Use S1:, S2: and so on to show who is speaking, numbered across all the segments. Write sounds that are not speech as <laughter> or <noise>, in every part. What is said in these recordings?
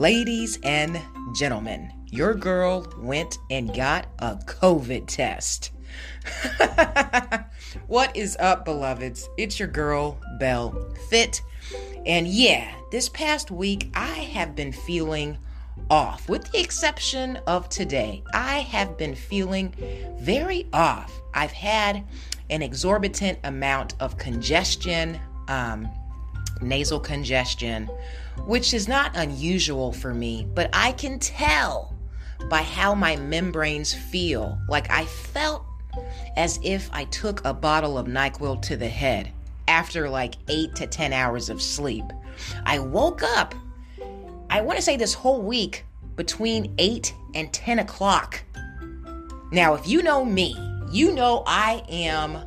S1: Ladies and gentlemen, your girl went and got a COVID test. <laughs> what is up, beloveds? It's your girl, Belle Fit. And yeah, this past week I have been feeling off, with the exception of today. I have been feeling very off. I've had an exorbitant amount of congestion, um, nasal congestion, which is not unusual for me, but I can tell by how my membranes feel. Like I felt as if I took a bottle of NyQuil to the head after like eight to 10 hours of sleep. I woke up, I want to say this whole week, between 8 and 10 o'clock. Now, if you know me, you know I am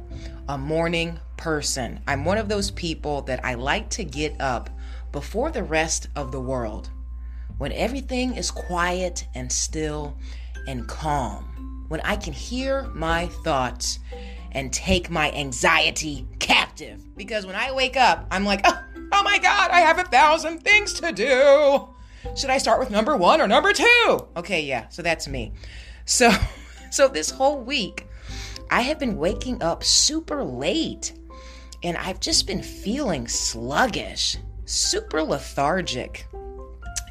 S1: a morning person. I'm one of those people that I like to get up before the rest of the world when everything is quiet and still and calm, when I can hear my thoughts and take my anxiety captive. Because when I wake up, I'm like, oh, oh my God, I have a thousand things to do. Should I start with number one or number two? Okay, yeah, so that's me. So, <laughs> so this whole week, I have been waking up super late and I've just been feeling sluggish, super lethargic.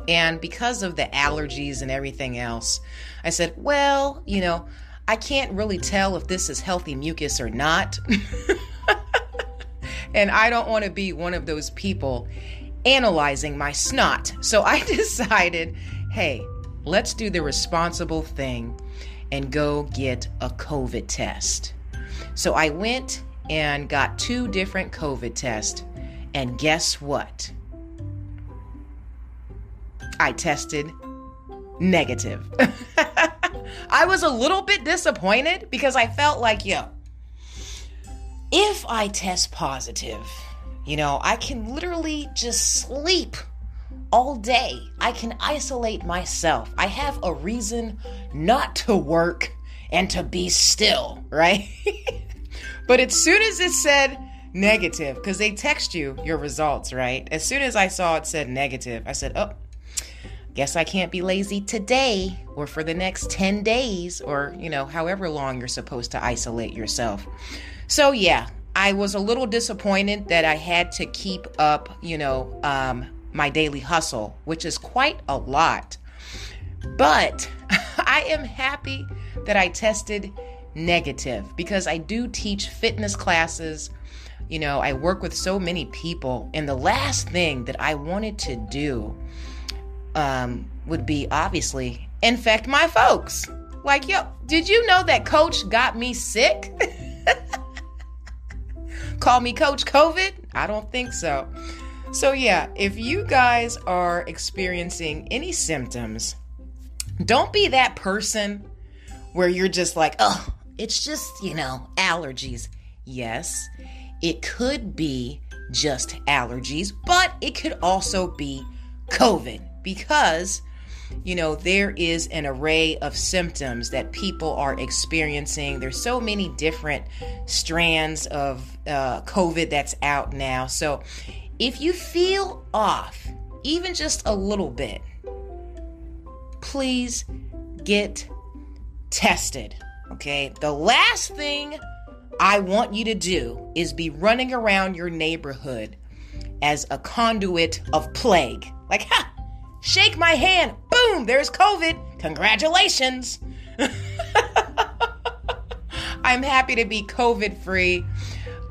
S1: And because of the allergies and everything else, I said, well, you know, I can't really tell if this is healthy mucus or not. <laughs> and I don't want to be one of those people analyzing my snot. So I <laughs> decided, hey, let's do the responsible thing and go get a COVID test. So I went and got two different COVID tests. And guess what? I tested negative. <laughs> I was a little bit disappointed because I felt like, yo, if I test positive, you know, I can literally just sleep all day. I can isolate myself. I have a reason not to work and to be still, right? <laughs> but as soon as it said negative, because they text you your results, right? As soon as I saw it said negative, I said, oh, guess I can't be lazy today or for the next 10 days or, you know, however long you're supposed to isolate yourself. So, yeah, I was a little disappointed that I had to keep up, you know, um, my daily hustle, which is quite a lot. But <laughs> I am happy that I tested negative because I do teach fitness classes. You know, I work with so many people, and the last thing that I wanted to do um, would be obviously infect my folks. Like, yo, did you know that coach got me sick? <laughs> Call me Coach COVID? I don't think so. So, yeah, if you guys are experiencing any symptoms, don't be that person where you're just like, oh, it's just, you know, allergies. Yes, it could be just allergies, but it could also be COVID because you know there is an array of symptoms that people are experiencing there's so many different strands of uh, covid that's out now so if you feel off even just a little bit please get tested okay the last thing i want you to do is be running around your neighborhood as a conduit of plague like ha Shake my hand. Boom, there's COVID. Congratulations. <laughs> I'm happy to be COVID free.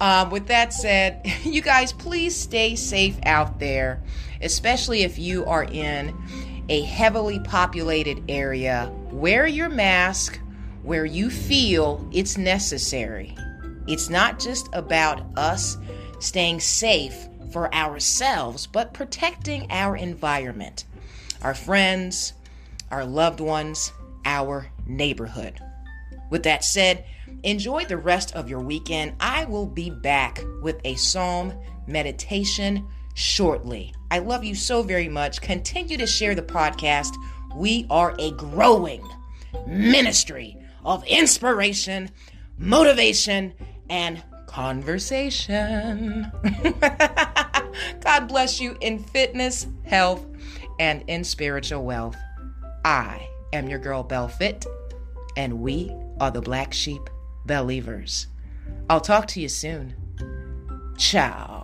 S1: Um, with that said, <laughs> you guys, please stay safe out there, especially if you are in a heavily populated area. Wear your mask where you feel it's necessary. It's not just about us staying safe for ourselves, but protecting our environment our friends, our loved ones, our neighborhood. With that said, enjoy the rest of your weekend. I will be back with a psalm meditation shortly. I love you so very much. Continue to share the podcast. We are a growing ministry of inspiration, motivation, and conversation. <laughs> God bless you in fitness, health, and in spiritual wealth. I am your girl, Belle Fit, and we are the Black Sheep Believers. I'll talk to you soon. Ciao.